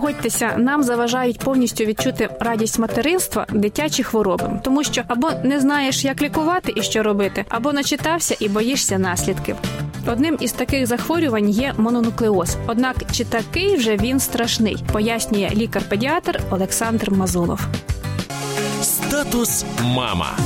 Погодьтеся, нам заважають повністю відчути радість материнства дитячі хвороби, тому що або не знаєш, як лікувати і що робити, або начитався і боїшся наслідків. Одним із таких захворювань є мононуклеоз. Однак чи такий вже він страшний, пояснює лікар-педіатр Олександр Мазулов. Статус мама.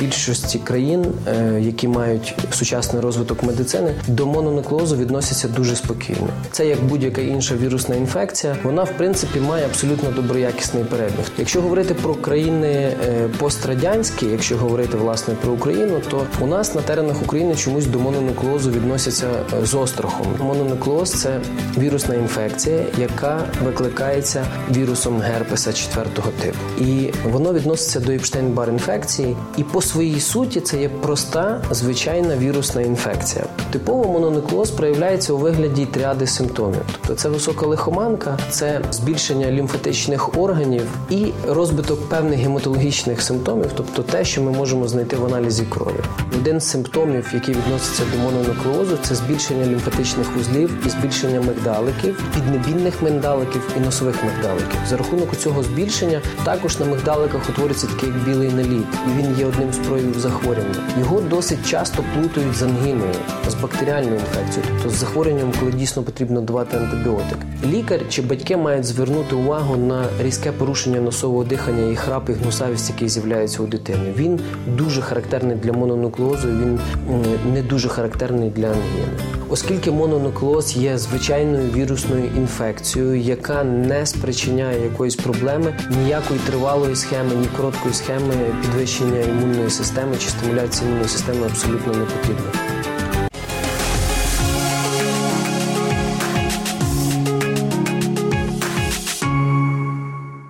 Більшості країн, е, які мають сучасний розвиток медицини, до мононуклеозу відносяться дуже спокійно. Це як будь-яка інша вірусна інфекція. Вона в принципі має абсолютно доброякісний перебіг. Якщо говорити про країни е, пострадянські, якщо говорити власне про Україну, то у нас на теренах України чомусь до мононуклеозу відносяться е, з острахом. Мононуклеоз – це вірусна інфекція, яка викликається вірусом герпеса 4 типу, і воно відноситься до Епштейн-Бар інфекції і по своїй суті це є проста звичайна вірусна інфекція. Типово мононуклеоз проявляється у вигляді тріади симптомів. Тобто це висока лихоманка, це збільшення лімфатичних органів і розвиток певних гематологічних симптомів, тобто те, що ми можемо знайти в аналізі крові. Один з симптомів, який відноситься до мононуклеозу, це збільшення лімфатичних вузлів і збільшення мигдаликів, піднебінних мигдаликів і носових мигдаликів. За рахунок цього збільшення також на мигдаликах утворюється такий як білий наліт, і він є одним з захворювання. Його досить часто плутають з ангіною, з бактеріальною інфекцією, тобто з захворюванням, коли дійсно потрібно давати антибіотик. Лікар чи батьки мають звернути увагу на різке порушення носового дихання і храп і гнусавість, який з'являється у дитини. Він дуже характерний для мононуклеозу, він не дуже характерний для ангіни. Оскільки мононуклеоз є звичайною вірусною інфекцією, яка не спричиняє якоїсь проблеми, ніякої тривалої схеми, ні короткої схеми підвищення імунної системи чи стимуляції імунної системи абсолютно не потрібно.